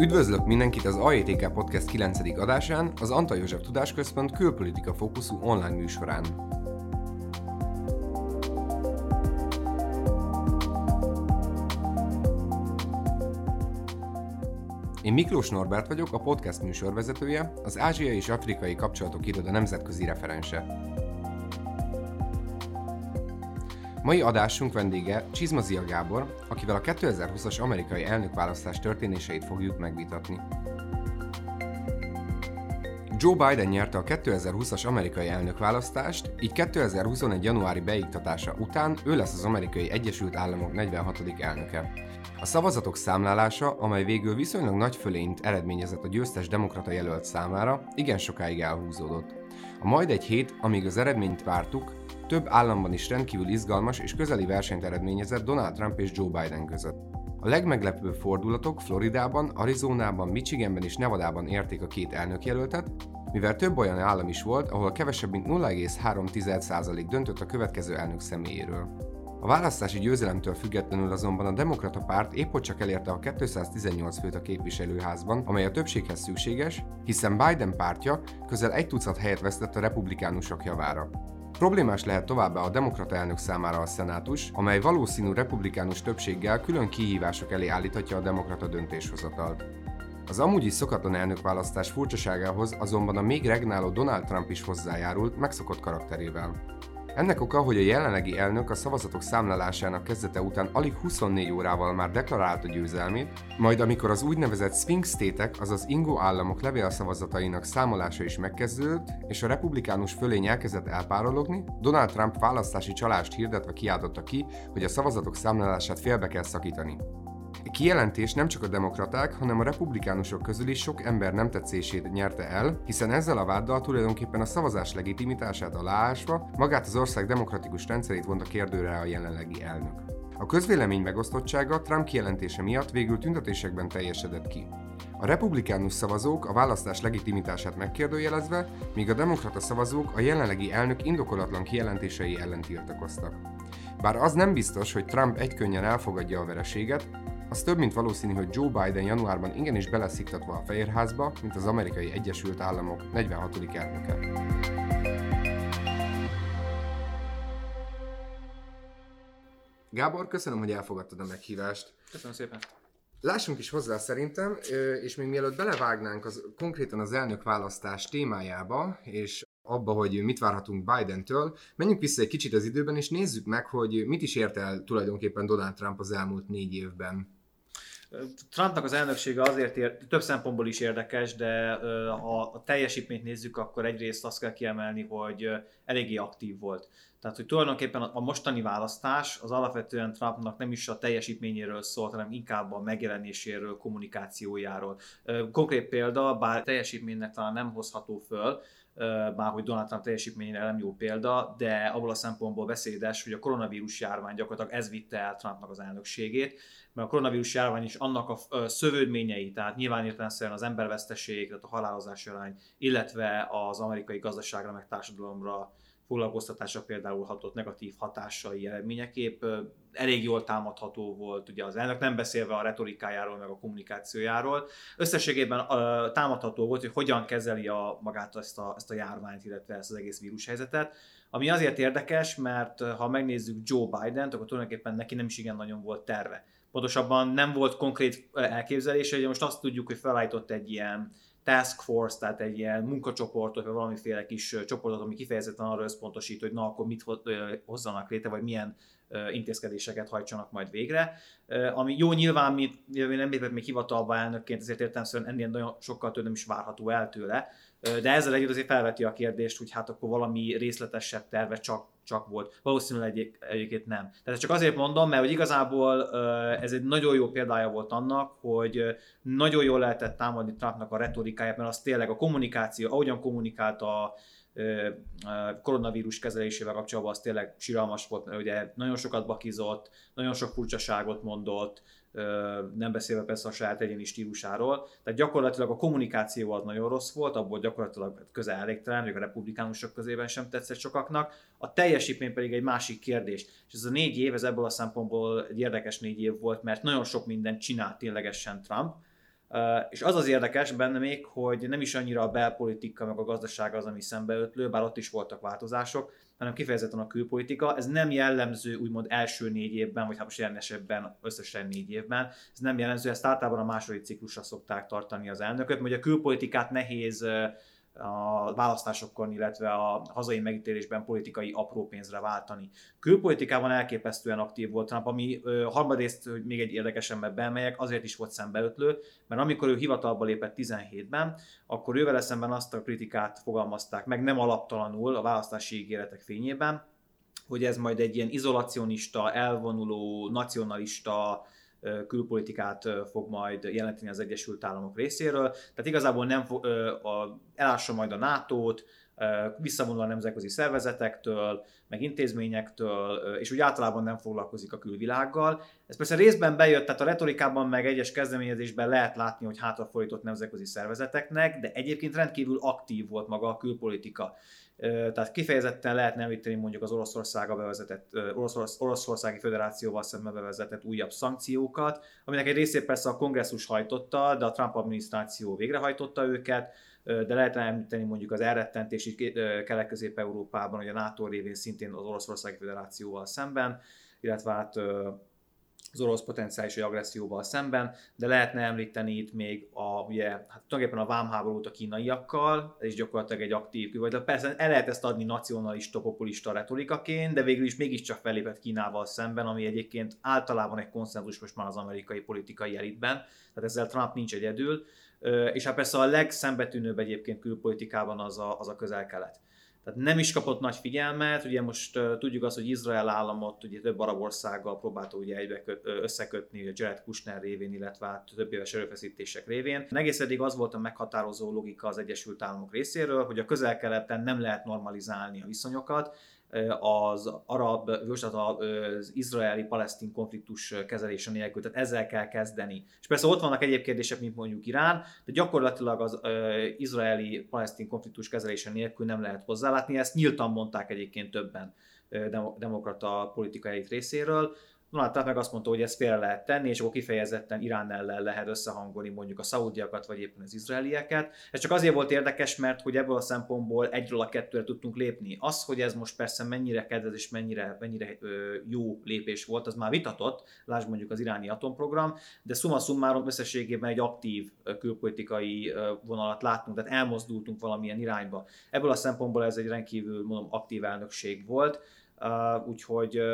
Üdvözlök mindenkit az AETK Podcast 9. adásán, az Antal József Tudásközpont külpolitika fókuszú online műsorán. Én Miklós Norbert vagyok, a podcast műsorvezetője, az ázsiai és afrikai kapcsolatok iroda nemzetközi referense. Mai adásunk vendége Csizmazia Gábor, akivel a 2020-as amerikai elnökválasztás történéseit fogjuk megvitatni. Joe Biden nyerte a 2020-as amerikai elnökválasztást, így 2021. januári beiktatása után ő lesz az amerikai Egyesült Államok 46. elnöke. A szavazatok számlálása, amely végül viszonylag nagy fölényt eredményezett a győztes demokrata jelölt számára, igen sokáig elhúzódott. A majd egy hét, amíg az eredményt vártuk, több államban is rendkívül izgalmas és közeli versenyt eredményezett Donald Trump és Joe Biden között. A legmeglepőbb fordulatok Floridában, Arizonában, Michiganben és Nevadában érték a két elnökjelöltet, mivel több olyan állam is volt, ahol kevesebb mint 0,3% döntött a következő elnök személyéről. A választási győzelemtől függetlenül azonban a demokrata párt épp hogy csak elérte a 218 főt a képviselőházban, amely a többséghez szükséges, hiszen Biden pártja közel egy tucat helyet vesztett a republikánusok javára. Problémás lehet továbbá a demokrata elnök számára a szenátus, amely valószínű republikánus többséggel külön kihívások elé állíthatja a demokrata döntéshozatalt. Az amúgy is szokatlan elnökválasztás furcsaságához azonban a még regnáló Donald Trump is hozzájárult megszokott karakterével. Ennek oka, hogy a jelenlegi elnök a szavazatok számlálásának kezdete után alig 24 órával már deklarálta győzelmét, majd amikor az úgynevezett Sphinx stétek, azaz ingó államok levélszavazatainak számolása is megkezdődött, és a republikánus fölény elkezdett elpárologni, Donald Trump választási csalást hirdetve kiáltotta ki, hogy a szavazatok számlálását félbe kell szakítani. Kijelentés nem csak a demokraták, hanem a republikánusok közül is sok ember nem tetszését nyerte el, hiszen ezzel a váddal tulajdonképpen a szavazás legitimitását aláásva magát az ország demokratikus rendszerét vonta kérdőre a jelenlegi elnök. A közvélemény megosztottsága Trump kijelentése miatt végül tüntetésekben teljesedett ki. A republikánus szavazók a választás legitimitását megkérdőjelezve, míg a demokrata szavazók a jelenlegi elnök indokolatlan kijelentései ellen tiltakoztak. Bár az nem biztos, hogy Trump egykönnyen elfogadja a vereséget, az több mint valószínű, hogy Joe Biden januárban igenis belesziktatva a Fehérházba, mint az amerikai Egyesült Államok 46. elnöke. Gábor, köszönöm, hogy elfogadtad a meghívást. Köszönöm szépen. Lássunk is hozzá szerintem, és még mielőtt belevágnánk az, konkrétan az elnök választás témájába, és abba, hogy mit várhatunk Biden-től, menjünk vissza egy kicsit az időben, és nézzük meg, hogy mit is ért el tulajdonképpen Donald Trump az elmúlt négy évben. Trumpnak az elnöksége azért ér, több szempontból is érdekes, de ha a teljesítményt nézzük, akkor egyrészt azt kell kiemelni, hogy eléggé aktív volt. Tehát, hogy tulajdonképpen a mostani választás az alapvetően Trumpnak nem is a teljesítményéről szólt, hanem inkább a megjelenéséről, kommunikációjáról. Konkrét példa, bár teljesítménynek talán nem hozható föl, bár hogy Donald Trump teljesítményére nem jó példa, de abból a szempontból beszédes, hogy a koronavírus járvány gyakorlatilag ez vitte el Trumpnak az elnökségét, mert a koronavírus járvány is annak a szövődményei, tehát nyilván értelemszerűen az emberveszteség, tehát a halálozás arány, illetve az amerikai gazdaságra meg társadalomra foglalkoztatása például hatott negatív hatásai eredményeképp elég jól támadható volt ugye az elnök, nem beszélve a retorikájáról, meg a kommunikációjáról. Összességében támadható volt, hogy hogyan kezeli a, magát ezt a, ezt a járványt, illetve ezt az egész vírushelyzetet. Ami azért érdekes, mert ha megnézzük Joe Biden-t, akkor tulajdonképpen neki nem is igen nagyon volt terve. Pontosabban nem volt konkrét elképzelése, hogy most azt tudjuk, hogy felállított egy ilyen task force, tehát egy ilyen munkacsoportot, vagy valamiféle kis csoportot, ami kifejezetten arra összpontosít, hogy na akkor mit hozzanak létre, vagy milyen intézkedéseket hajtsanak majd végre. Ami jó, nyilván mi, nem lépett még hivatalba elnökként, ezért értelemszerűen ennél nagyon sokkal több nem is várható el tőle, de ezzel együtt azért felveti a kérdést, hogy hát akkor valami részletesebb terve csak, csak volt. Valószínűleg egy, egyébként nem. Tehát csak azért mondom, mert hogy igazából ez egy nagyon jó példája volt annak, hogy nagyon jól lehetett támadni Trumpnak a retorikáját, mert az tényleg a kommunikáció, ahogyan kommunikált a koronavírus kezelésével kapcsolatban az tényleg siralmas volt, mert ugye nagyon sokat bakizott, nagyon sok furcsaságot mondott, nem beszélve persze a saját egyéni stílusáról. Tehát gyakorlatilag a kommunikáció az nagyon rossz volt, abból gyakorlatilag közel elégtelen, még a republikánusok közében sem tetszett sokaknak. A teljesítmény pedig egy másik kérdés. És ez a négy év, ez ebből a szempontból egy érdekes négy év volt, mert nagyon sok mindent csinált ténylegesen Trump, és az az érdekes benne még, hogy nem is annyira a belpolitika meg a gazdaság az, ami szembeötlő, bár ott is voltak változások, hanem kifejezetten a külpolitika. Ez nem jellemző úgymond első négy évben, vagy hát most jelen esetben összesen négy évben. Ez nem jellemző, ezt általában a második ciklusra szokták tartani az elnököt, hogy a külpolitikát nehéz a választásokon, illetve a hazai megítélésben politikai apró pénzre váltani. Külpolitikában elképesztően aktív volt Trump, ami harmadrészt, hogy még egy érdekes ember bemegyek, azért is volt szembeötlő, mert amikor ő hivatalba lépett 17-ben, akkor ővel szemben azt a kritikát fogalmazták meg, nem alaptalanul a választási ígéretek fényében, hogy ez majd egy ilyen izolacionista, elvonuló, nacionalista, külpolitikát fog majd jelenteni az Egyesült Államok részéről. Tehát igazából nem fog, elássa majd a NATO-t, visszavonul a nemzetközi szervezetektől, meg intézményektől, és úgy általában nem foglalkozik a külvilággal. Ez persze részben bejött, tehát a retorikában meg egyes kezdeményezésben lehet látni, hogy hátrafordított nemzetközi szervezeteknek, de egyébként rendkívül aktív volt maga a külpolitika. Tehát kifejezetten lehetne említeni mondjuk az Oroszországa bevezetett, Orosz, Oroszországi Föderációval szemben bevezetett újabb szankciókat, aminek egy részét persze a kongresszus hajtotta, de a Trump adminisztráció végrehajtotta őket, de lehetne említeni mondjuk az elrettentés így Kelet-Közép-Európában, hogy a NATO révén szintén az Oroszországi Föderációval szemben, illetve hát az orosz potenciális agresszióval szemben, de lehetne említeni itt még a, ugye, hát tulajdonképpen a vámháborút a kínaiakkal, ez is gyakorlatilag egy aktív vagy persze el lehet ezt adni nacionalista, populista retorikaként, de végül is mégiscsak felépett Kínával szemben, ami egyébként általában egy konszenzus most már az amerikai politikai elitben, tehát ezzel Trump nincs egyedül, és hát persze a legszembetűnőbb egyébként külpolitikában az a, az a közel-kelet. Tehát nem is kapott nagy figyelmet, ugye most uh, tudjuk azt, hogy Izrael államot ugye több arab országgal próbálta ugye egybe köt, összekötni Jared Kushner révén, illetve hát több éves erőfeszítések révén. Egész eddig az volt a meghatározó logika az Egyesült Államok részéről, hogy a közel-keleten nem lehet normalizálni a viszonyokat, az arab, most az izraeli-palesztin konfliktus kezelése nélkül, tehát ezzel kell kezdeni. És persze ott vannak egyéb kérdések, mint mondjuk Irán, de gyakorlatilag az izraeli-palesztin konfliktus kezelése nélkül nem lehet hozzálátni, ezt nyíltan mondták egyébként többen demokrata politikai részéről. Donald Trump meg azt mondta, hogy ezt félre lehet tenni, és akkor kifejezetten Irán ellen lehet összehangolni mondjuk a szaudiakat, vagy éppen az izraelieket. Ez csak azért volt érdekes, mert hogy ebből a szempontból egyről a kettőre tudtunk lépni. Az, hogy ez most persze mennyire kedvez és mennyire, mennyire ö, jó lépés volt, az már vitatott, lásd mondjuk az iráni atomprogram, de summa summarum összességében egy aktív külpolitikai vonalat láttunk, tehát elmozdultunk valamilyen irányba. Ebből a szempontból ez egy rendkívül mondom, aktív elnökség volt, úgyhogy uh,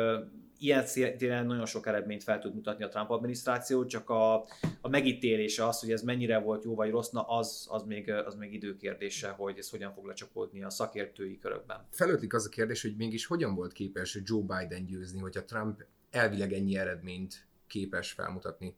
ilyen téren nagyon sok eredményt fel tud mutatni a Trump adminisztráció, csak a, a megítélése az, hogy ez mennyire volt jó vagy rossz, na az, az, még, az még időkérdése, hogy ez hogyan fog lecsapódni a szakértői körökben. Felöltik az a kérdés, hogy mégis hogyan volt képes Joe Biden győzni, hogyha Trump elvileg ennyi eredményt képes felmutatni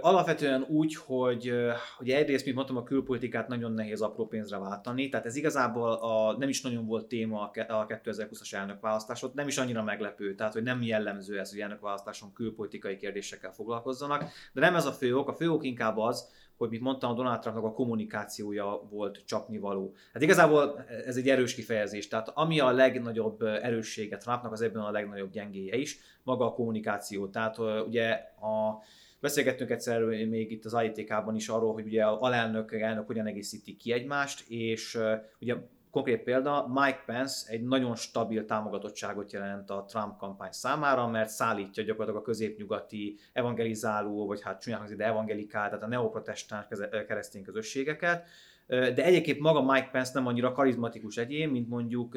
Alapvetően úgy, hogy hogy egyrészt, mint mondtam, a külpolitikát nagyon nehéz apró pénzre váltani, tehát ez igazából a, nem is nagyon volt téma a 2020-as elnökválasztásot, nem is annyira meglepő, tehát hogy nem jellemző ez, hogy elnökválasztáson külpolitikai kérdésekkel foglalkozzanak, de nem ez a fő ok, a fő ok inkább az, hogy mit mondtam, a Donald Trumpnak a kommunikációja volt csapnivaló. Hát igazából ez egy erős kifejezés, tehát ami a legnagyobb erőssége Trumpnak, az ebben a legnagyobb gyengéje is, maga a kommunikáció. Tehát ugye a Beszélgettünk egyszer még itt az ITK-ban is arról, hogy ugye a alelnök, elnök hogyan egészíti ki egymást, és ugye konkrét példa, Mike Pence egy nagyon stabil támogatottságot jelent a Trump kampány számára, mert szállítja gyakorlatilag a középnyugati evangelizáló, vagy hát csúnyán de evangelikál, tehát a neoprotestáns keresztény közösségeket. De egyébként maga Mike Pence nem annyira karizmatikus egyén, mint mondjuk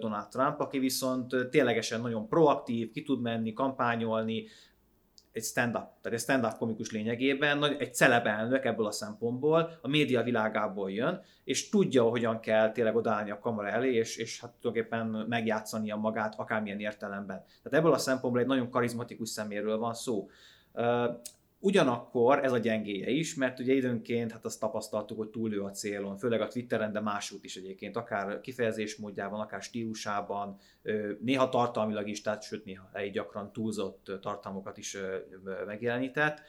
Donald Trump, aki viszont ténylegesen nagyon proaktív, ki tud menni, kampányolni, egy stand-up, tehát egy stand-up komikus lényegében, egy celeb elnök ebből a szempontból, a média világából jön, és tudja, hogyan kell tényleg odállni a kamera elé, és, és hát tulajdonképpen megjátszania magát akármilyen értelemben. Tehát ebből a szempontból egy nagyon karizmatikus szeméről van szó. Ugyanakkor ez a gyengéje is, mert ugye időnként hát azt tapasztaltuk, hogy túlő a célon, főleg a Twitteren, de másút is egyébként, akár kifejezésmódjában, akár stílusában, néha tartalmilag is, tehát sőt néha egy gyakran túlzott tartalmokat is megjelenített.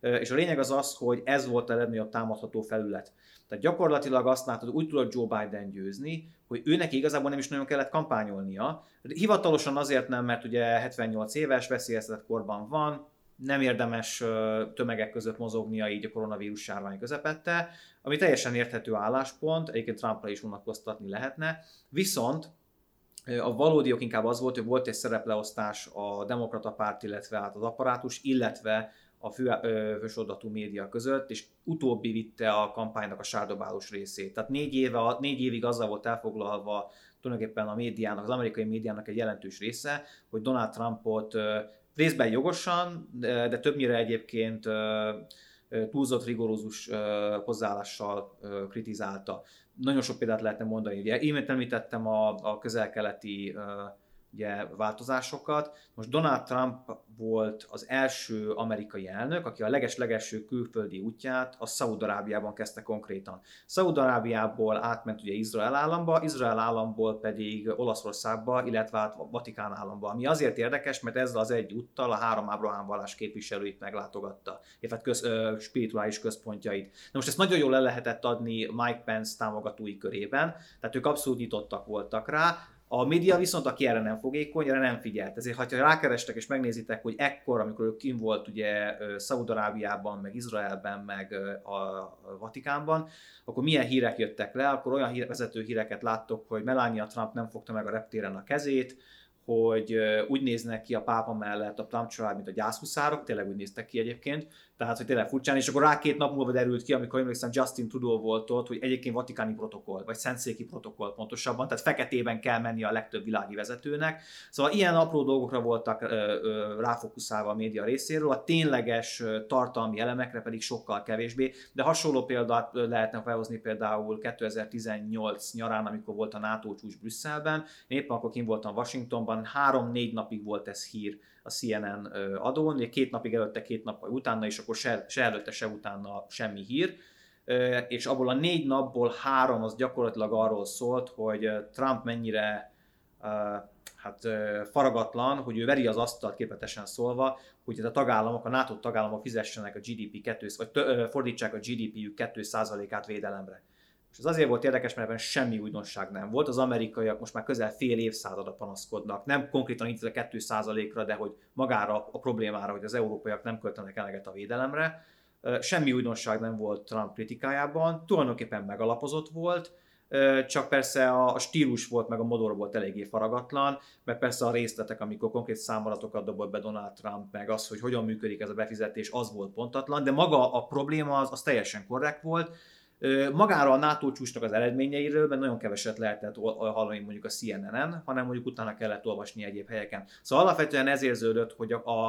És a lényeg az az, hogy ez volt a legnagyobb támadható felület. Tehát gyakorlatilag azt látod, úgy tudott Joe Biden győzni, hogy ő neki igazából nem is nagyon kellett kampányolnia. Hivatalosan azért nem, mert ugye 78 éves, veszélyeztetett korban van, nem érdemes tömegek között mozognia így a koronavírus járvány közepette, ami teljesen érthető álláspont, egyébként Trumpra is vonatkoztatni lehetne, viszont a valódi ok inkább az volt, hogy volt egy szerepleosztás a demokrata párt, illetve hát az apparátus, illetve a fő, fősordatú média között, és utóbbi vitte a kampánynak a sárdobálós részét. Tehát négy, éve, négy évig azzal volt elfoglalva tulajdonképpen a médiának, az amerikai médiának egy jelentős része, hogy Donald Trumpot részben jogosan, de, de többnyire egyébként túlzott rigorózus hozzáállással kritizálta. Nagyon sok példát lehetne mondani. Ugye, én említettem a, a közel-keleti ugye, változásokat. Most Donald Trump volt az első amerikai elnök, aki a leges-legelső külföldi útját a Szaúd-Arábiában kezdte konkrétan. Szaúd-Arábiából átment ugye Izrael államba, Izrael államból pedig Olaszországba, illetve át Vatikán államba. Ami azért érdekes, mert ezzel az egy úttal a három Ábrahám vallás képviselőit meglátogatta, illetve köz, ö, spirituális központjait. Na most ezt nagyon jól le lehetett adni Mike Pence támogatói körében, tehát ők abszolút nyitottak voltak rá, a média viszont, aki erre nem fogékony, erre nem figyelt. Ezért, ha rákerestek és megnézitek, hogy ekkor, amikor ő kim volt ugye Szaúd-Arábiában, meg Izraelben, meg a Vatikánban, akkor milyen hírek jöttek le, akkor olyan vezető híreket láttok, hogy Melania Trump nem fogta meg a reptéren a kezét, hogy úgy néznek ki a pápa mellett a Trump család, mint a gyászhuszárok, tényleg úgy néztek ki egyébként, tehát hogy tényleg furcsán, és akkor rá két nap múlva derült ki, amikor emlékszem Justin Trudeau volt ott, hogy egyébként vatikáni protokoll, vagy szentszéki protokoll pontosabban, tehát feketében kell menni a legtöbb világi vezetőnek. Szóval ilyen apró dolgokra voltak ráfokuszálva a média részéről, a tényleges tartalmi elemekre pedig sokkal kevésbé, de hasonló példát lehetne felhozni például 2018 nyarán, amikor volt a NATO csúcs Brüsszelben, éppen akkor kim voltam Washingtonban, három-négy napig volt ez hír, a CNN adón, ugye két napig előtte, két nap utána, és akkor se, se előtte, se utána semmi hír, és abból a négy napból három az gyakorlatilag arról szólt, hogy Trump mennyire hát faragatlan, hogy ő veri az asztalt képetesen szólva, hogy a tagállamok, a NATO tagállamok fizessenek a GDP 2, vagy fordítsák a GDP-jük 2%-át védelemre. És ez azért volt érdekes, mert ebben semmi újdonság nem volt. Az amerikaiak most már közel fél évszázada panaszkodnak, nem konkrétan itt a 2%-ra, de hogy magára a problémára, hogy az európaiak nem költenek eleget a védelemre. Semmi újdonság nem volt Trump kritikájában, tulajdonképpen megalapozott volt, csak persze a stílus volt, meg a modor volt eléggé faragatlan, mert persze a részletek, amikor konkrét számadatokat dobott be Donald Trump, meg az, hogy hogyan működik ez a befizetés, az volt pontatlan, de maga a probléma az, az teljesen korrekt volt, Magára a NATO csúcsnak az eredményeiről, mert nagyon keveset lehetett hallani mondjuk a CNN-en, hanem mondjuk utána kellett olvasni egyéb helyeken. Szóval alapvetően ez érződött, hogy a,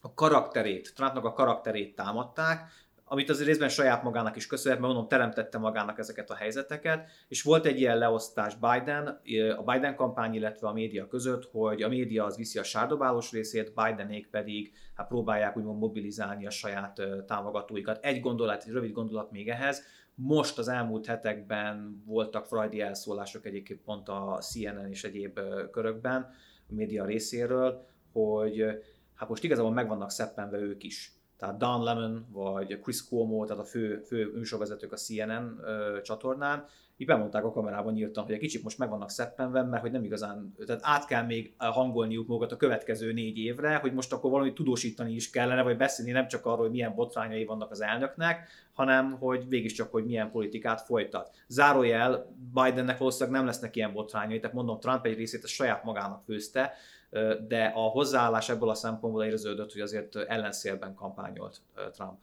a karakterét, Trumpnak a karakterét támadták, amit az részben saját magának is köszönhet, mert mondom, teremtette magának ezeket a helyzeteket, és volt egy ilyen leosztás Biden, a Biden kampány, illetve a média között, hogy a média az viszi a sárdobálós részét, Bidenék pedig hát próbálják úgymond mobilizálni a saját támogatóikat. Egy gondolat, egy rövid gondolat még ehhez, most az elmúlt hetekben voltak freudi elszólások egyébként pont a CNN és egyéb körökben, a média részéről, hogy hát most igazából meg vannak szeppenve ők is. Tehát Dan Lemon vagy Chris Cuomo, tehát a fő, fő műsorvezetők a CNN ö, csatornán, így bemondták a kamerában nyíltan, hogy egy kicsit most meg vannak szeppenve, mert hogy nem igazán, tehát át kell még hangolniuk magukat a következő négy évre, hogy most akkor valami tudósítani is kellene, vagy beszélni nem csak arról, hogy milyen botrányai vannak az elnöknek, hanem hogy csak, hogy milyen politikát folytat. Zárójel, Bidennek valószínűleg nem lesznek ilyen botrányai, tehát mondom, Trump egy részét a saját magának főzte, de a hozzáállás ebből a szempontból érződött, hogy azért ellenszélben kampányolt Trump.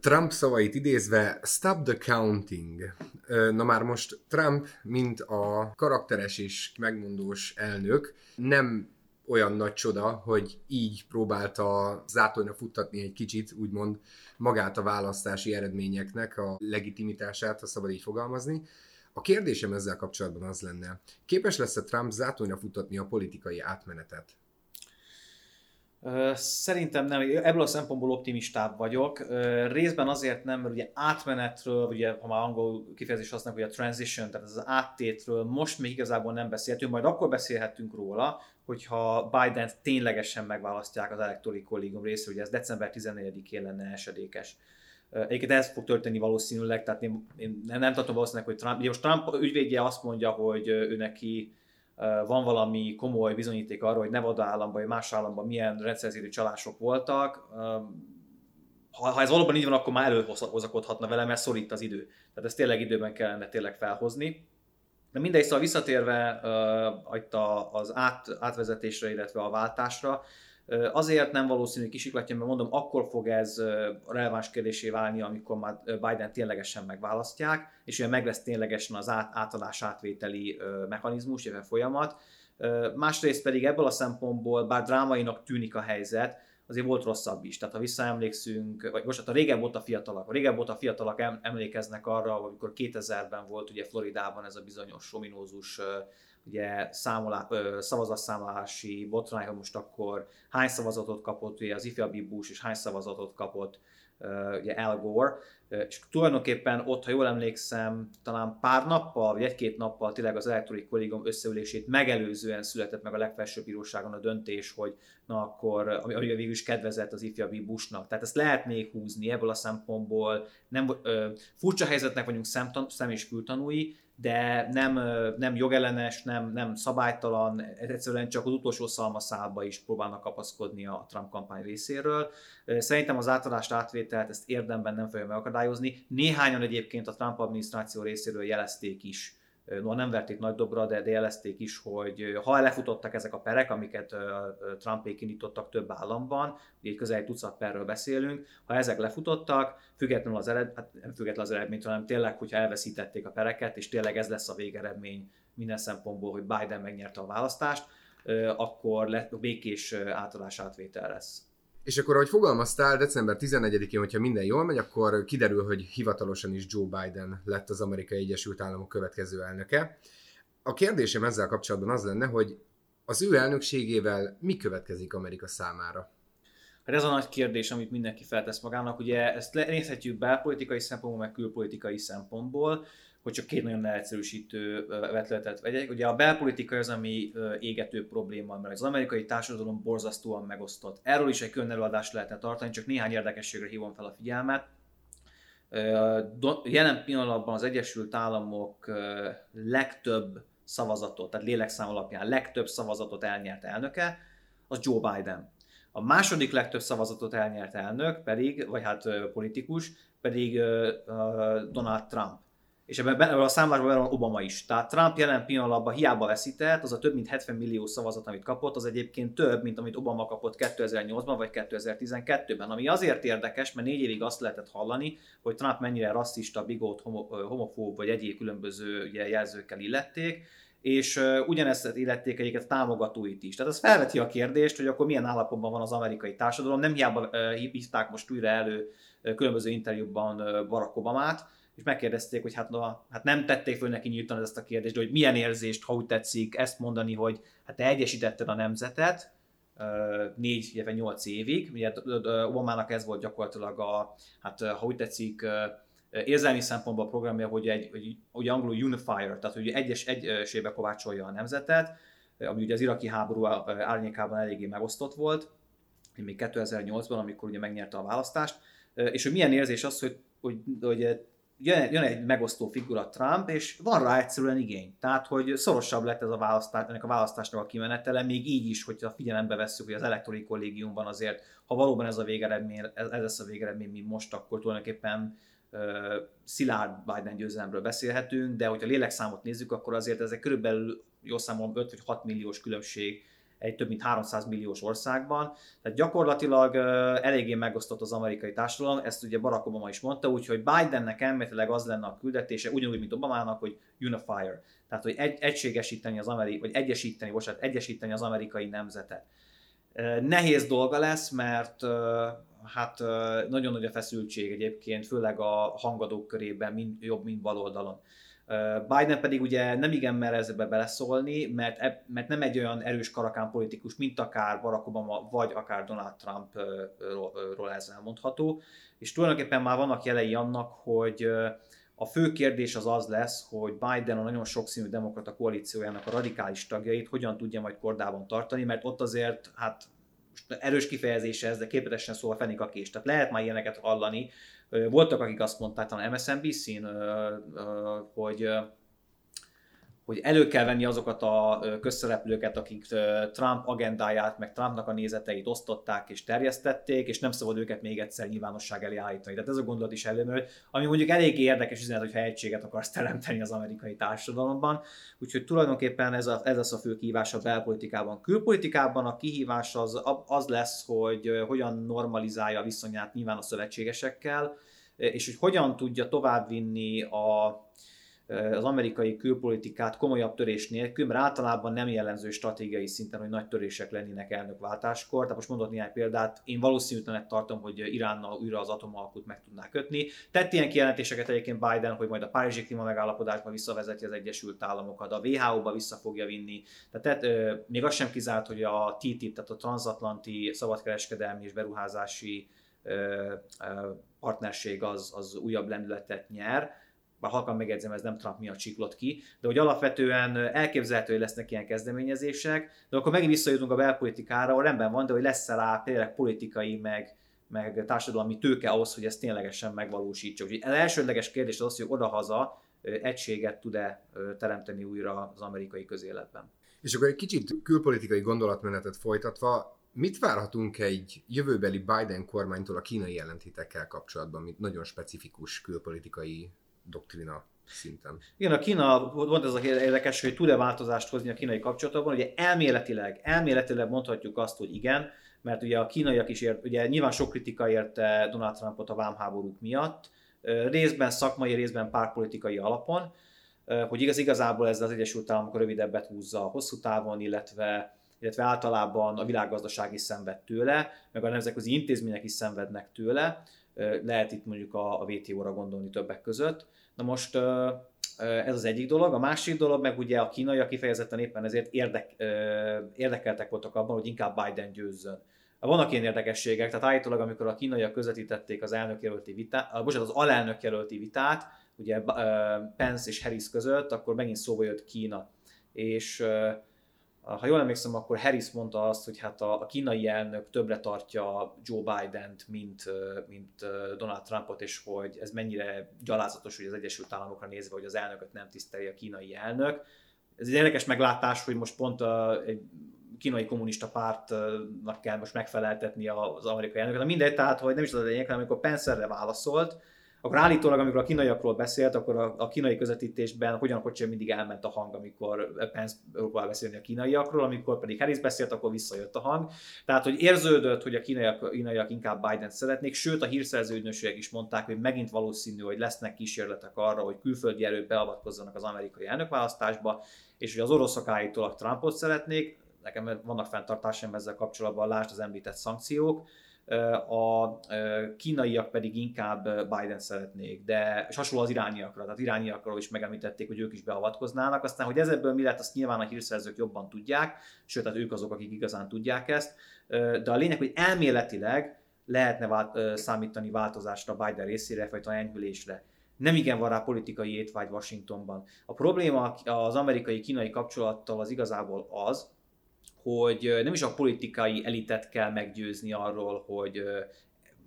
Trump szavait idézve, stop the counting. Na már most Trump, mint a karakteres és megmondós elnök, nem olyan nagy csoda, hogy így próbálta zátonyra futtatni egy kicsit, úgymond magát a választási eredményeknek a legitimitását, ha szabad így fogalmazni. A kérdésem ezzel kapcsolatban az lenne, képes lesz-e Trump zátonyra futtatni a politikai átmenetet? Szerintem nem, ebből a szempontból optimistább vagyok. Részben azért nem, mert ugye átmenetről, ugye ha már angol kifejezés használnak, hogy a transition, tehát az áttétről most még igazából nem beszélhetünk, majd akkor beszélhetünk róla, hogyha Biden ténylegesen megválasztják az elektori kollégium részéről, ugye ez december 14-én lenne esedékes. Egyébként ez fog történni valószínűleg, tehát én, én nem tartom valószínűleg, hogy Trump, ugye most Trump ügyvédje azt mondja, hogy ő neki van valami komoly bizonyíték arra, hogy Nevada államban vagy más államban milyen rendszerzési csalások voltak, ha, ha ez valóban így van, akkor már előhozakodhatna vele, mert szorít az idő. Tehát ezt tényleg időben kellene tényleg felhozni. De mindegy, szóval visszatérve uh, az át, átvezetésre, illetve a váltásra, Azért nem valószínű kisiklatja, mert mondom, akkor fog ez releváns kérdésé válni, amikor már Biden ténylegesen megválasztják, és ugye meg lesz ténylegesen az át, átadás átvételi mechanizmus, illetve folyamat. Másrészt pedig ebből a szempontból, bár drámainak tűnik a helyzet, azért volt rosszabb is. Tehát ha visszaemlékszünk, vagy most hát a régebb volt a fiatalak, régebb volt a fiatalak emlékeznek arra, amikor 2000-ben volt ugye Floridában ez a bizonyos ominózus ugye számolá, szavazatszámlálási botrány, hogy most akkor hány szavazatot kapott ugye az ifjabb Bush, és hány szavazatot kapott ugye Al Gore, és tulajdonképpen ott, ha jól emlékszem, talán pár nappal, vagy egy-két nappal tényleg az elektronikai kollégium összeülését megelőzően született meg a legfelsőbb bíróságon a döntés, hogy na akkor, ami, ami végül is kedvezett az ifjabb Bushnak. Tehát ezt lehet még húzni ebből a szempontból. Nem, ö, furcsa helyzetnek vagyunk szemtan, szem és fültanúi, de nem, nem jogellenes, nem, nem szabálytalan, egyszerűen csak az utolsó szalmaszálba is próbálnak kapaszkodni a Trump kampány részéről. Szerintem az átadást átvételt ezt érdemben nem fogja megakadályozni. Néhányan egyébként a Trump adminisztráció részéről jelezték is, no, nem verték nagy dobra, de, de jelezték is, hogy ha lefutottak ezek a perek, amiket Trumpék indítottak több államban, ugye egy közel egy tucat perről beszélünk, ha ezek lefutottak, függetlenül az eredmény, hát nem függetlenül az eredményt, hanem tényleg, hogyha elveszítették a pereket, és tényleg ez lesz a végeredmény minden szempontból, hogy Biden megnyerte a választást, akkor lett békés átadás átvétel lesz. És akkor, ahogy fogalmaztál, december 11-én, hogyha minden jól megy, akkor kiderül, hogy hivatalosan is Joe Biden lett az Amerikai Egyesült Államok következő elnöke. A kérdésem ezzel kapcsolatban az lenne, hogy az ő elnökségével mi következik Amerika számára? Hát ez a nagy kérdés, amit mindenki feltesz magának. Ugye ezt nézhetjük belpolitikai szempontból, meg külpolitikai szempontból hogy csak két nagyon leegyszerűsítő vetületet vegyek. Ugye a belpolitika az, ami égető probléma, mert az amerikai társadalom borzasztóan megosztott. Erről is egy külön lehetne tartani, csak néhány érdekességre hívom fel a figyelmet. Jelen pillanatban az Egyesült Államok legtöbb szavazatot, tehát lélekszám alapján legtöbb szavazatot elnyert elnöke, az Joe Biden. A második legtöbb szavazatot elnyert elnök pedig, vagy hát politikus, pedig Donald Trump és ebben benne a számlásban van Obama is. Tehát Trump jelen pillanatban hiába veszített, az a több mint 70 millió szavazat, amit kapott, az egyébként több, mint amit Obama kapott 2008-ban vagy 2012-ben. Ami azért érdekes, mert négy évig azt lehetett hallani, hogy Trump mennyire rasszista, bigót, homofób vagy egyéb különböző jelzőkkel illették, és ugyanezt illették egyébként támogatóit is. Tehát ez felveti a kérdést, hogy akkor milyen állapotban van az amerikai társadalom. Nem hiába hívták most újra elő különböző interjúkban uh, Barack Obamát, és megkérdezték, hogy hát, na, hát nem tették föl neki nyíltan ezt a kérdést, de hogy milyen érzést, ha úgy tetszik ezt mondani, hogy hát te egyesítetted a nemzetet, négy, illetve nyolc évig. Ugye Obamának ez volt gyakorlatilag a, hát ha úgy tetszik, érzelmi szempontból a programja, hogy egy, hogy, hogy angolul unifier, tehát hogy egyes egysébe kovácsolja a nemzetet, ami ugye az iraki háború árnyékában eléggé megosztott volt, még 2008-ban, amikor ugye megnyerte a választást, és hogy milyen érzés az, hogy, hogy, hogy jön, jön egy megosztó figura Trump, és van rá egyszerűen igény. Tehát, hogy szorosabb lett ez a választás, ennek a választásnak a kimenetele, még így is, hogyha figyelembe vesszük, hogy az elektori kollégiumban azért, ha valóban ez a végeredmény, ez, ez lesz a végeredmény, mint most, akkor tulajdonképpen uh, szilárd Biden győzelemről beszélhetünk, de hogyha lélekszámot nézzük, akkor azért ezek körülbelül jó számolom 5 vagy 6 milliós különbség egy több mint 300 milliós országban. Tehát gyakorlatilag eléggé megosztott az amerikai társadalom, ezt ugye Barack Obama is mondta, úgyhogy Bidennek elméletileg az lenne a küldetése, ugyanúgy, mint Obamának, hogy unifier. Tehát, hogy egy, egységesíteni az amerikai, vagy egyesíteni, bocsánat, egyesíteni az amerikai nemzetet. Nehéz dolga lesz, mert hát nagyon nagy a feszültség egyébként, főleg a hangadók körében, mind jobb, mind bal oldalon. Biden pedig ugye nem igen mer ezbe beleszólni, mert, e, mert nem egy olyan erős karakán politikus, mint akár Barack Obama, vagy akár Donald Trumpról ez elmondható. És tulajdonképpen már vannak jelei annak, hogy a fő kérdés az az lesz, hogy Biden a nagyon sokszínű demokrata koalíciójának a radikális tagjait hogyan tudja majd kordában tartani, mert ott azért, hát most erős kifejezése ez, de képletesen szóval fenik a kés. Tehát lehet már ilyeneket hallani, voltak, akik azt mondták, talán MSNBC-n, hogy hogy elő kell venni azokat a közszereplőket, akik Trump agendáját, meg Trumpnak a nézeteit osztották és terjesztették, és nem szabad őket még egyszer nyilvánosság elé állítani. Tehát ez a gondolat is előmű, ami mondjuk elég érdekes üzenet, hogy egységet akarsz teremteni az amerikai társadalomban. Úgyhogy tulajdonképpen ez, a, ez lesz a fő kihívás a belpolitikában. Külpolitikában a kihívás az, az lesz, hogy hogyan normalizálja a viszonyát nyilván a szövetségesekkel, és hogy hogyan tudja továbbvinni a, az amerikai külpolitikát komolyabb törés nélkül, mert általában nem jellemző stratégiai szinten, hogy nagy törések lennének elnökváltáskor. Tehát most mondok néhány példát, én valószínűtlenek tartom, hogy Iránnal újra az atomalkut meg tudná kötni. Tett ilyen kijelentéseket egyébként Biden, hogy majd a Párizsi klíma megállapodásba visszavezeti az Egyesült Államokat, a WHO-ba vissza fogja vinni. Tehát tett, még az sem kizárt, hogy a TTIP, tehát a transatlanti szabadkereskedelmi és beruházási partnerség az, az újabb lendületet nyer bár halkan megjegyzem, ez nem Trump miatt csiklott ki, de hogy alapvetően elképzelhető, hogy lesznek ilyen kezdeményezések, de akkor megint visszajutunk a belpolitikára, ahol rendben van, de hogy lesz-e rá tényleg politikai, meg, meg társadalmi tőke ahhoz, hogy ezt ténylegesen megvalósítsuk. Úgyhogy az elsődleges kérdés az, hogy odahaza egységet tud-e teremteni újra az amerikai közéletben. És akkor egy kicsit külpolitikai gondolatmenetet folytatva, mit várhatunk egy jövőbeli Biden kormánytól a kínai jelentétekkel kapcsolatban, mint nagyon specifikus külpolitikai doktrina szinten. Igen, a Kína, volt ez a érdekes, hogy tud-e változást hozni a kínai kapcsolatokban. Ugye elméletileg, elméletileg mondhatjuk azt, hogy igen, mert ugye a kínaiak is ért, ugye nyilván sok kritika érte Donald Trumpot a vámháborúk miatt, részben szakmai, részben párpolitikai alapon, hogy igaz, igazából ez az Egyesült Államok rövidebbet húzza a hosszú távon, illetve illetve általában a világgazdaság is szenved tőle, meg a nemzetközi intézmények is szenvednek tőle lehet itt mondjuk a, a WTO-ra gondolni többek között. Na most ez az egyik dolog. A másik dolog meg ugye a kínaiak kifejezetten éppen ezért érdek, érdekeltek voltak abban, hogy inkább Biden győzzön. Vannak ilyen érdekességek, tehát állítólag amikor a kínaiak közvetítették az elnökjelölti vitát, bocsánat, az alelnökjelölti vitát, ugye Pence és Harris között, akkor megint szóba jött Kína. És ha jól emlékszem, akkor Harris mondta azt, hogy hát a, a kínai elnök többre tartja Joe Biden-t, mint, mint Donald Trumpot, és hogy ez mennyire gyalázatos, hogy az Egyesült Államokra nézve, hogy az elnököt nem tiszteli a kínai elnök. Ez egy érdekes meglátás, hogy most pont a, egy kínai kommunista pártnak kell most megfeleltetni az amerikai elnököt. Mindegy, tehát, hogy nem is az a lényeg, hanem amikor Pence-re válaszolt, akkor állítólag, amikor a kínaiakról beszélt, akkor a, a kínai közvetítésben hogyan hogy sem mindig elment a hang, amikor Pence próbál beszélni a kínaiakról, amikor pedig Harris beszélt, akkor visszajött a hang. Tehát, hogy érződött, hogy a kínaiak, kínaiak inkább Biden szeretnék, sőt a hírszerző ügynökségek is mondták, hogy megint valószínű, hogy lesznek kísérletek arra, hogy külföldi erők beavatkozzanak az amerikai elnökválasztásba, és hogy az oroszok állítólag Trumpot szeretnék, nekem vannak fenntartásaim ezzel kapcsolatban, lásd az említett szankciók, a kínaiak pedig inkább Biden szeretnék, de hasonló az irániakra, tehát irániakról is megemlítették, hogy ők is beavatkoznának, aztán, hogy ez ebből mi lett, azt nyilván a hírszerzők jobban tudják, sőt, tehát ők azok, akik igazán tudják ezt, de a lényeg, hogy elméletileg lehetne vált, számítani változásra Biden részére, vagy enyhülésre. Nem igen van rá politikai étvágy Washingtonban. A probléma az amerikai-kínai kapcsolattal az igazából az, hogy nem is a politikai elitet kell meggyőzni arról, hogy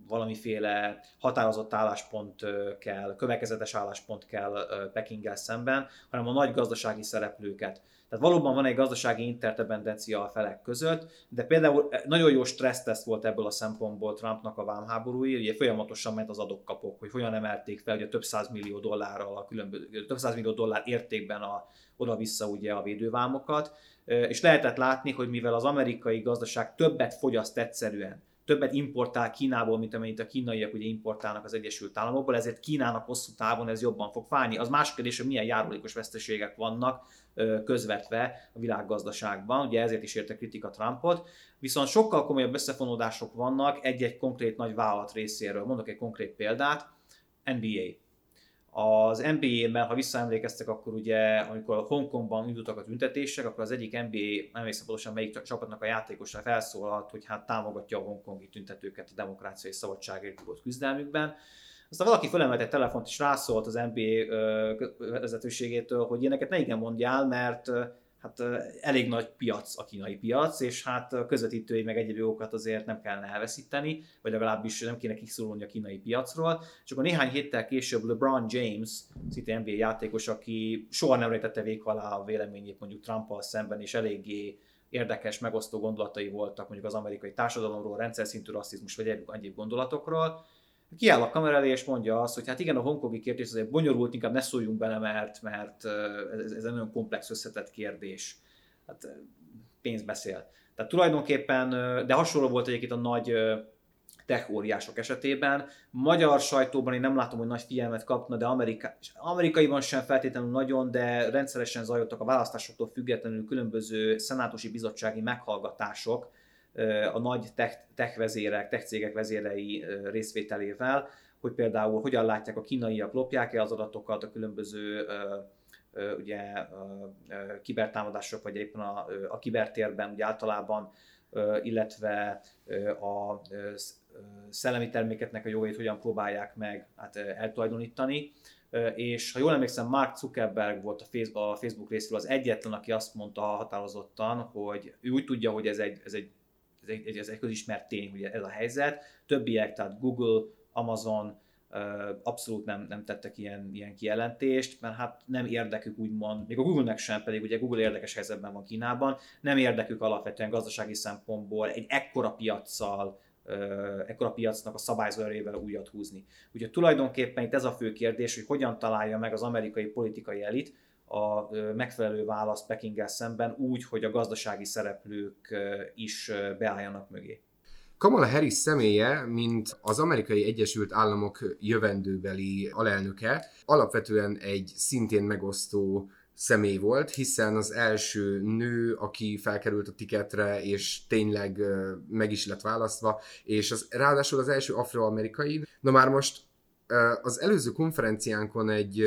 valamiféle határozott álláspont kell, következetes álláspont kell Pekinggel szemben, hanem a nagy gazdasági szereplőket. Tehát valóban van egy gazdasági interdependencia a felek között, de például nagyon jó stresszteszt volt ebből a szempontból Trumpnak a vámháborúi, ugye folyamatosan ment az adokkapok, hogy hogyan emelték fel ugye több millió dollárral a különböző, több millió dollár értékben a, oda-vissza ugye a védővámokat, és lehetett látni, hogy mivel az amerikai gazdaság többet fogyaszt egyszerűen, többet importál Kínából, mint amennyit a kínaiak ugye importálnak az Egyesült Államokból, ezért Kínának hosszú távon ez jobban fog fájni. Az más kérdés, hogy milyen járulékos veszteségek vannak közvetve a világgazdaságban, ugye ezért is érte kritika Trumpot, viszont sokkal komolyabb összefonódások vannak egy-egy konkrét nagy vállalat részéről. Mondok egy konkrét példát, NBA. Az NBA-ben, ha visszaemlékeztek, akkor ugye, amikor Hongkongban indultak a tüntetések, akkor az egyik NBA, nem emlékszem pontosan melyik csapatnak a játékosa felszólalt, hogy hát támogatja a hongkongi tüntetőket a demokrácia és szabadságért volt küzdelmükben. Aztán valaki fölemelt egy telefont és rászólt az NBA vezetőségétől, hogy ilyeneket ne igen mondjál, mert hát elég nagy piac a kínai piac, és hát a közvetítői meg egyéb jogokat azért nem kellene elveszíteni, vagy legalábbis nem kéne kiszorulni a kínai piacról. És akkor néhány héttel később LeBron James, szintén NBA játékos, aki soha nem rejtette vék alá a véleményét mondjuk Trumpal szemben, és eléggé érdekes, megosztó gondolatai voltak mondjuk az amerikai társadalomról, rendszer szintű rasszizmus vagy egyéb gondolatokról, kiáll a kamera elé és mondja azt, hogy hát igen, a hongkongi kérdés azért bonyolult, inkább ne szóljunk bele, mert, mert ez, ez egy nagyon komplex összetett kérdés. Hát pénz beszél. Tehát tulajdonképpen, de hasonló volt egyébként a nagy tech óriások esetében. Magyar sajtóban én nem látom, hogy nagy figyelmet kapna, de Amerika, amerikaiban sem feltétlenül nagyon, de rendszeresen zajlottak a választásoktól függetlenül különböző szenátusi bizottsági meghallgatások, a nagy tech, tech vezérek, tech cégek vezérei részvételével, hogy például hogyan látják a kínaiak, lopják-e az adatokat a különböző ugye kibertámadások, vagy éppen a, a kibertérben ugye általában, illetve a szellemi terméketnek a jogait hogyan próbálják meg hát, eltulajdonítani. És ha jól emlékszem, Mark Zuckerberg volt a Facebook részéről az egyetlen, aki azt mondta határozottan, hogy ő úgy tudja, hogy ez egy, ez egy ez egy, ez egy közismert tény, hogy ez a helyzet. Többiek, tehát Google, Amazon abszolút nem, nem tettek ilyen, ilyen kijelentést, mert hát nem érdekük úgymond, még a Google-nek sem, pedig ugye Google érdekes helyzetben van Kínában, nem érdekük alapvetően gazdasági szempontból egy ekkora piaccal, ekkora piacnak a szabályzóerével újat húzni. Ugye tulajdonképpen itt ez a fő kérdés, hogy hogyan találja meg az amerikai politikai elit, a megfelelő választ Pekinggel szemben úgy, hogy a gazdasági szereplők is beálljanak mögé. Kamala Harris személye, mint az amerikai Egyesült Államok jövendőbeli alelnöke, alapvetően egy szintén megosztó személy volt, hiszen az első nő, aki felkerült a tiketre, és tényleg meg is lett választva, és az, ráadásul az első afroamerikai. Na már most az előző konferenciánkon egy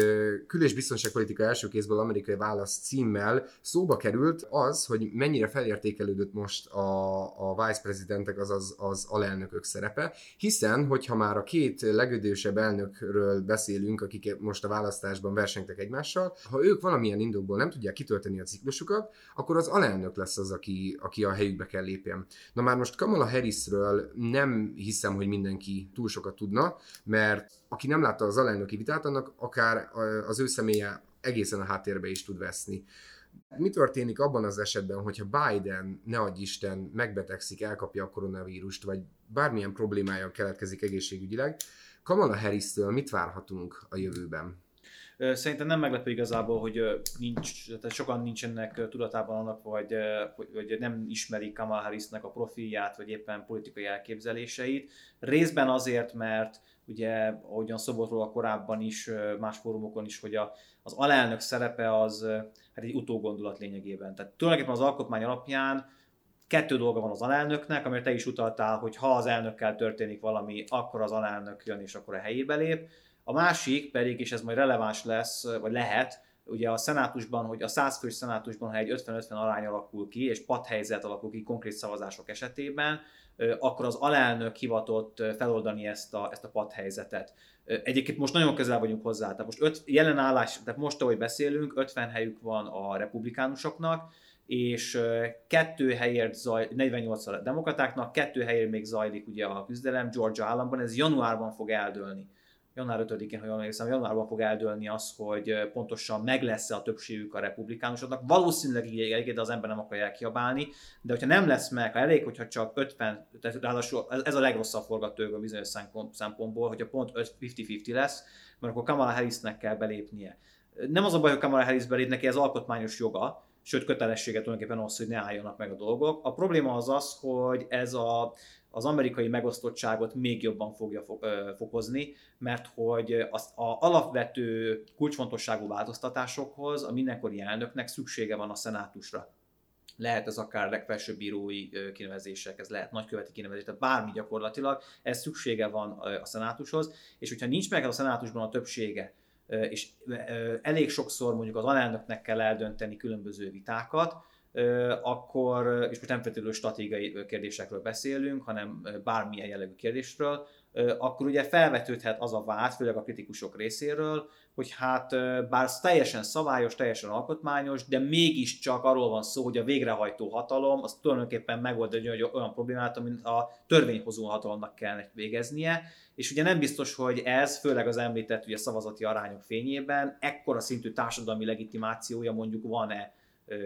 kül- és biztonságpolitika első kézből amerikai válasz címmel szóba került az, hogy mennyire felértékelődött most a, a vice presidentek, azaz az alelnökök szerepe, hiszen, hogyha már a két legödősebb elnökről beszélünk, akik most a választásban versengtek egymással, ha ők valamilyen indokból nem tudják kitölteni a ciklusukat, akkor az alelnök lesz az, aki, aki a helyükbe kell lépjen. Na már most Kamala Harrisről nem hiszem, hogy mindenki túl sokat tudna, mert aki nem látta az alelnöki vitát, annak akár az ő személye egészen a háttérbe is tud veszni. Mi történik abban az esetben, hogyha Biden, ne adj Isten, megbetegszik, elkapja a koronavírust, vagy bármilyen problémája keletkezik egészségügyileg, Kamala Harris-től mit várhatunk a jövőben? Szerintem nem meglepő igazából, hogy nincs, tehát sokan nincsenek tudatában annak, vagy, vagy nem ismerik Kamala Harrisnek a profilját, vagy éppen politikai elképzeléseit. Részben azért, mert ugye ahogyan róla korábban is, más fórumokon is, hogy a, az alelnök szerepe az hát egy utógondolat lényegében. Tehát tulajdonképpen az alkotmány alapján kettő dolga van az alelnöknek, amire te is utaltál, hogy ha az elnökkel történik valami, akkor az alelnök jön és akkor a helyébe lép. A másik pedig, és ez majd releváns lesz, vagy lehet, ugye a szenátusban, hogy a 100 fős szenátusban, ha egy 50-50 arány alakul ki, és padhelyzet alakul ki konkrét szavazások esetében, akkor az alelnök hivatott feloldani ezt a, ezt a padhelyzetet. Egyébként most nagyon közel vagyunk hozzá, tehát most öt, jelen állás, tehát most, ahogy beszélünk, 50 helyük van a republikánusoknak, és kettő helyért zaj, 48 a demokratáknak, kettő helyért még zajlik ugye a küzdelem Georgia államban, ez januárban fog eldőlni január 5-én, ha jól emlékszem, januárban fog eldőlni az, hogy pontosan meg lesz-e a többségük a republikánusoknak. Valószínűleg így de az ember nem akarja kiabálni, de hogyha nem lesz meg, ha elég, hogyha csak 50, tehát ráadásul ez a legrosszabb forgatókönyv bizonyos szempontból, hogyha pont 50-50 lesz, mert akkor Kamala Harrisnek kell belépnie. Nem az a baj, hogy Kamala Harris belép, neki ez alkotmányos joga, sőt kötelessége tulajdonképpen az, hogy ne álljanak meg a dolgok. A probléma az az, hogy ez a az amerikai megosztottságot még jobban fogja fokozni, mert hogy az a alapvető kulcsfontosságú változtatásokhoz a mindenkori elnöknek szüksége van a szenátusra. Lehet ez akár legfelsőbb bírói kinevezések, ez lehet nagyköveti kinevezés, tehát bármi gyakorlatilag, ez szüksége van a szenátushoz, és hogyha nincs meg a szenátusban a többsége, és elég sokszor mondjuk az alelnöknek kell eldönteni különböző vitákat, akkor, és most nem feltétlenül stratégiai kérdésekről beszélünk, hanem bármilyen jellegű kérdésről, akkor ugye felvetődhet az a vád, főleg a kritikusok részéről, hogy hát bár teljesen szabályos, teljesen alkotmányos, de mégiscsak arról van szó, hogy a végrehajtó hatalom az tulajdonképpen megold egy olyan problémát, amit a törvényhozó hatalomnak kell végeznie, és ugye nem biztos, hogy ez, főleg az említett ugye szavazati arányok fényében, ekkora szintű társadalmi legitimációja mondjuk van-e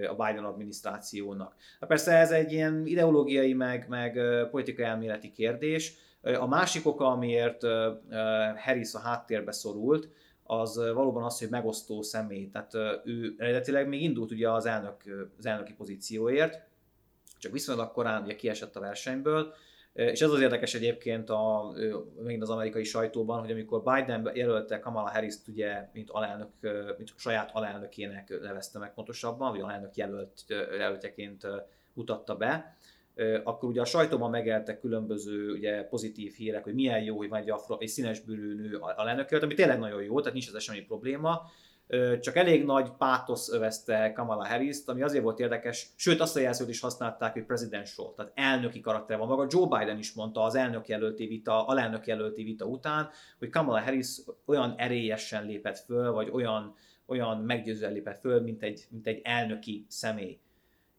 a Biden adminisztrációnak. Na persze ez egy ilyen ideológiai, meg, meg politikai elméleti kérdés. A másik oka, amiért Harris a háttérbe szorult, az valóban az, hogy megosztó személy. Tehát ő eredetileg még indult ugye az, elnök, az elnöki pozícióért, csak viszonylag korán ugye kiesett a versenyből, és ez az érdekes egyébként a, megint az amerikai sajtóban, hogy amikor Biden jelölte Kamala harris ugye, mint, alelnök, mint saját alelnökének nevezte meg pontosabban, vagy alelnök jelölt, jelöltjeként mutatta be, akkor ugye a sajtóban megeltek különböző ugye, pozitív hírek, hogy milyen jó, hogy van egy, afro, egy színesbőrű nő alelnök ami tényleg nagyon jó, tehát nincs ez semmi probléma csak elég nagy pátosz övezte Kamala harris ami azért volt érdekes, sőt azt a jelzőt is használták, hogy presidential, tehát elnöki karakter van. Maga Joe Biden is mondta az elnök jelölti vita, alelnök jelölti vita után, hogy Kamala Harris olyan erélyesen lépett föl, vagy olyan, olyan meggyőzően lépett föl, mint egy, mint egy elnöki személy.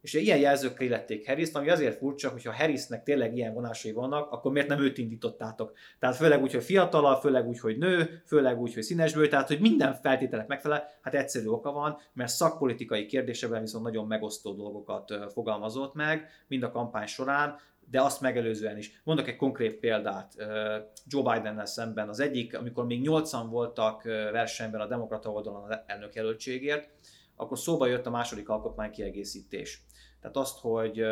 És ilyen jelzőkkel illették harris ami azért furcsa, hogy ha Harrisnek tényleg ilyen vonásai vannak, akkor miért nem őt indítottátok? Tehát főleg úgy, hogy fiatal, főleg úgy, hogy nő, főleg úgy, hogy színesből, tehát hogy minden feltételek megfelel, hát egyszerű oka van, mert szakpolitikai kérdésekben viszont nagyon megosztó dolgokat fogalmazott meg, mind a kampány során, de azt megelőzően is. Mondok egy konkrét példát Joe Bidennel szemben. Az egyik, amikor még nyolcan voltak versenyben a demokrata oldalon az elnökjelöltségért, akkor szóba jött a második alkotmány kiegészítés. Tehát azt, hogy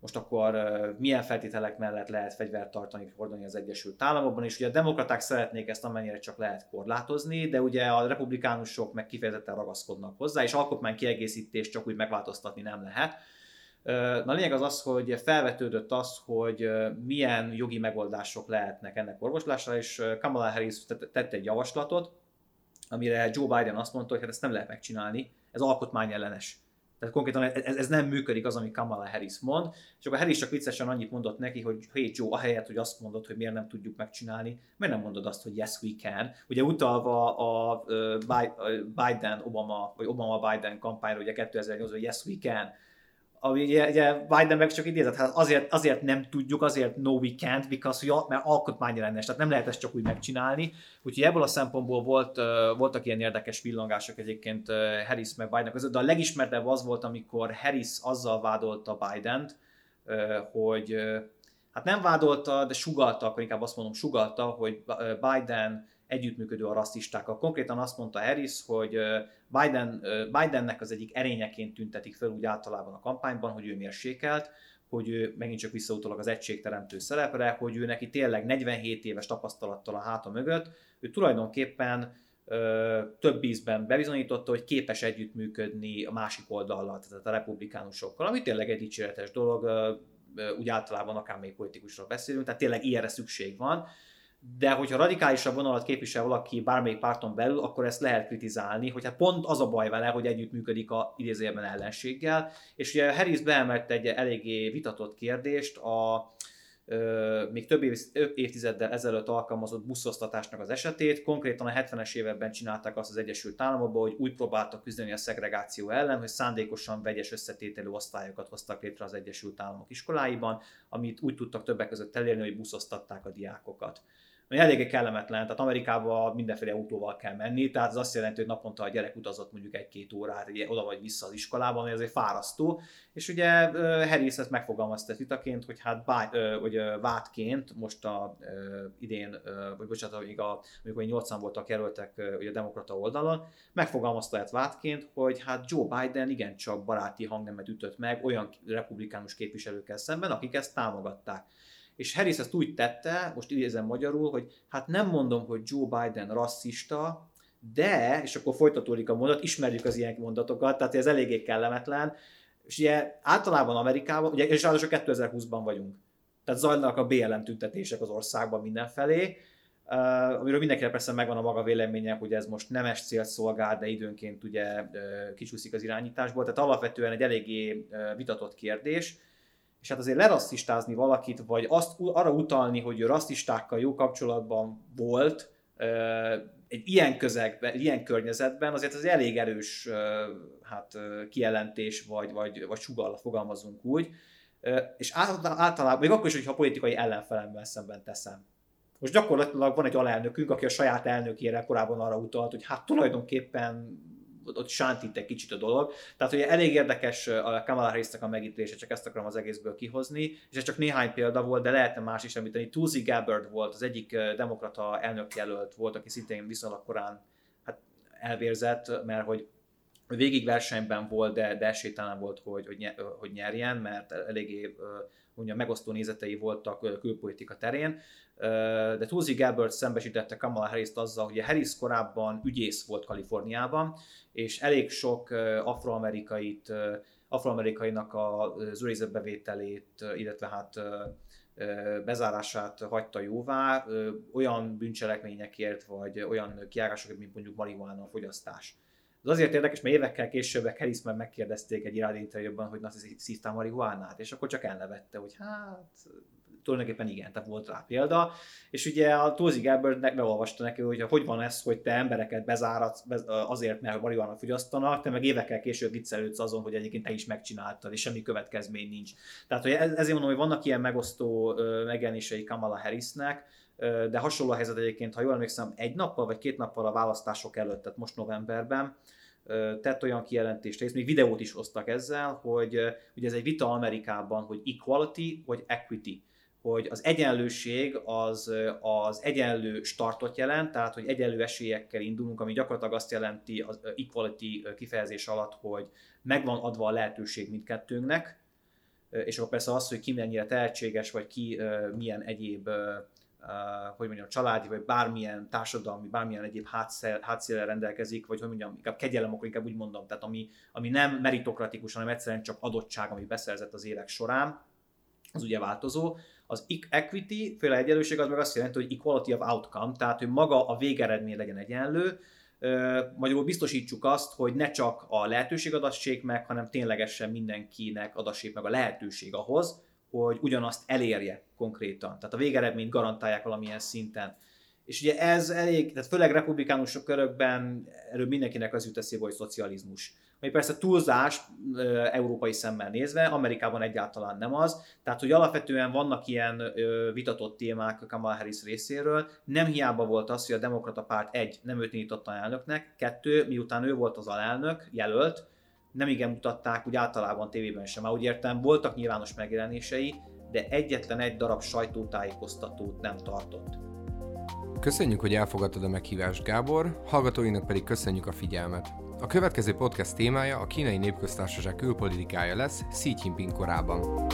most akkor milyen feltételek mellett lehet fegyvert tartani, hordani az Egyesült Államokban, és ugye a demokraták szeretnék ezt amennyire csak lehet korlátozni, de ugye a republikánusok meg kifejezetten ragaszkodnak hozzá, és alkotmány kiegészítést csak úgy megváltoztatni nem lehet. Na a lényeg az az, hogy felvetődött az, hogy milyen jogi megoldások lehetnek ennek orvoslására, és Kamala Harris tett egy javaslatot, amire Joe Biden azt mondta, hogy hát ezt nem lehet megcsinálni, ez alkotmány ellenes. Tehát konkrétan ez, ez nem működik az, ami Kamala Harris mond, és akkor Harris csak viccesen annyit mondott neki, hogy hey Joe, ahelyett, hogy azt mondod, hogy miért nem tudjuk megcsinálni, miért nem mondod azt, hogy yes we can. Ugye utalva a Biden-Obama, vagy Obama-Biden kampányra, ugye 2008 hogy yes we can, ami ugye, ugye Biden meg csak idézett, hát azért, azért nem tudjuk, azért no we can't, because, mert alkotmányrendes, tehát nem lehet ezt csak úgy megcsinálni. Úgyhogy ebből a szempontból volt, voltak ilyen érdekes villangások egyébként Harris meg Biden között, de a legismertebb az volt, amikor Harris azzal vádolta Biden-t, hogy hát nem vádolta, de sugalta, akkor inkább azt mondom, sugalta, hogy Biden együttműködő a rasszistákkal. Konkrétan azt mondta Harris, hogy Biden, Bidennek az egyik erényeként tüntetik fel úgy általában a kampányban, hogy ő mérsékelt, hogy ő megint csak visszautólag az egységteremtő szerepre, hogy ő neki tényleg 47 éves tapasztalattal a háta mögött, ő tulajdonképpen ö, több ízben bebizonyította, hogy képes együttműködni a másik oldallal, tehát a republikánusokkal, ami tényleg egy dicséretes dolog, ö, úgy általában akár még politikusról beszélünk, tehát tényleg ilyenre szükség van de hogyha radikálisabb vonalat képvisel valaki bármelyik párton belül, akkor ezt lehet kritizálni, hogy hát pont az a baj vele, hogy együttműködik a idézőjelben ellenséggel. És ugye Harris beemelt egy eléggé vitatott kérdést, a ö, még több év, évtizeddel ezelőtt alkalmazott buszosztatásnak az esetét. Konkrétan a 70-es években csinálták azt az Egyesült Államokban, hogy úgy próbáltak küzdeni a szegregáció ellen, hogy szándékosan vegyes összetételű osztályokat hoztak létre az Egyesült Államok iskoláiban, amit úgy tudtak többek között elérni, hogy buszosztatták a diákokat ami eléggé kellemetlen, tehát Amerikában mindenféle autóval kell menni, tehát ez azt jelenti, hogy naponta a gyerek utazott mondjuk egy-két órát oda vagy vissza az iskolában, ami azért fárasztó, és ugye Harris ezt megfogalmazta vitaként, hogy hát bá, hogy vádként most a idén, vagy bocsánat, még a, amikor 80 voltak jelöltek ugye a demokrata oldalon, megfogalmazta ezt vádként, hogy hát Joe Biden igencsak baráti hangnemet ütött meg olyan republikánus képviselőkkel szemben, akik ezt támogatták. És Harris ezt úgy tette, most idézem magyarul, hogy hát nem mondom, hogy Joe Biden rasszista, de, és akkor folytatódik a mondat, ismerjük az ilyen mondatokat, tehát ez eléggé kellemetlen, és ugye általában Amerikában, ugye, és ráadásul 2020-ban vagyunk, tehát zajlanak a BLM tüntetések az országban mindenfelé, Uh, amiről mindenkinek persze megvan a maga véleménye, hogy ez most nemes célt szolgál, de időnként ugye uh, kicsúszik az irányításból, tehát alapvetően egy eléggé uh, vitatott kérdés, és hát azért lerasszistázni valakit, vagy azt arra utalni, hogy ő rasszistákkal jó kapcsolatban volt, egy ilyen közegben, ilyen környezetben azért az elég erős hát, kijelentés, vagy, vagy, vagy sugal fogalmazunk úgy, és általában, még akkor is, hogyha politikai ellenfelemmel szemben teszem. Most gyakorlatilag van egy alelnökünk, aki a saját elnökére korábban arra utalt, hogy hát tulajdonképpen ott sántít egy kicsit a dolog. Tehát ugye elég érdekes a Kamala harris a megítélése, csak ezt akarom az egészből kihozni, és ez csak néhány példa volt, de lehetne más is említeni. Tulsi Gabbard volt, az egyik demokrata elnökjelölt volt, aki szintén viszonylag korán hát elvérzett, mert hogy végig versenyben volt, de, de esélytelen volt, hogy, hogy, hogy nyerjen, mert eléggé mondja, megosztó nézetei voltak külpolitika terén. De Tulsi Gabbard szembesítette Kamala harris azzal, hogy a Harris korábban ügyész volt Kaliforniában, és elég sok afroamerikait, afroamerikainak az őrizetbevételét, illetve hát bezárását hagyta jóvá olyan bűncselekményekért, vagy olyan kiárásokért, mint mondjuk marihuana fogyasztás. Ez azért érdekes, mert évekkel később Harris már megkérdezték egy irány interjúban, hogy na, szívtál marihuánát, és akkor csak elnevette, hogy hát tulajdonképpen igen, tehát volt rá példa. És ugye a Tulsi Gabbard beolvasta neki, hogy hogy van ez, hogy te embereket bezáratsz azért, mert marihuana fogyasztanak, te meg évekkel később viccelődsz azon, hogy egyébként te is megcsináltad, és semmi következmény nincs. Tehát hogy ezért mondom, hogy vannak ilyen megosztó megjelenései Kamala Harrisnek, de hasonló a helyzet egyébként, ha jól emlékszem, egy nappal vagy két nappal a választások előtt, tehát most novemberben, tett olyan kijelentést, és még videót is hoztak ezzel, hogy ugye ez egy vita Amerikában, hogy equality vagy equity. Hogy az egyenlőség az, az egyenlő startot jelent, tehát hogy egyenlő esélyekkel indulunk, ami gyakorlatilag azt jelenti az equality kifejezés alatt, hogy megvan adva a lehetőség mindkettőnknek, és akkor persze az, hogy ki mennyire tehetséges, vagy ki milyen egyéb hogy mondjam, családi, vagy bármilyen társadalmi, bármilyen egyéb hátszél, rendelkezik, vagy hogy mondjam, inkább kegyelem, akkor inkább úgy mondom, tehát ami, ami nem meritokratikus, hanem egyszerűen csak adottság, ami beszerzett az évek során, az ugye változó. Az equity, féle egyenlőség az meg azt jelenti, hogy equality of outcome, tehát hogy maga a végeredmény legyen egyenlő, magyarul biztosítsuk azt, hogy ne csak a lehetőség adassék meg, hanem ténylegesen mindenkinek adassék meg a lehetőség ahhoz, hogy ugyanazt elérje konkrétan. Tehát a végeredményt garantálják valamilyen szinten. És ugye ez elég, tehát főleg republikánusok körökben erről mindenkinek az jut eszébe, hogy szocializmus ami persze túlzás európai szemmel nézve, Amerikában egyáltalán nem az. Tehát, hogy alapvetően vannak ilyen vitatott témák a Kamala Harris részéről. Nem hiába volt az, hogy a demokrata párt egy, nem őt indította elnöknek, kettő, miután ő volt az alelnök, jelölt, nem igen mutatták úgy általában tévében sem. Már értem, voltak nyilvános megjelenései, de egyetlen egy darab sajtótájékoztatót nem tartott. Köszönjük, hogy elfogadtad a meghívást, Gábor, hallgatóinak pedig köszönjük a figyelmet. A következő podcast témája a kínai népköztársaság külpolitikája lesz Xi Jinping korában.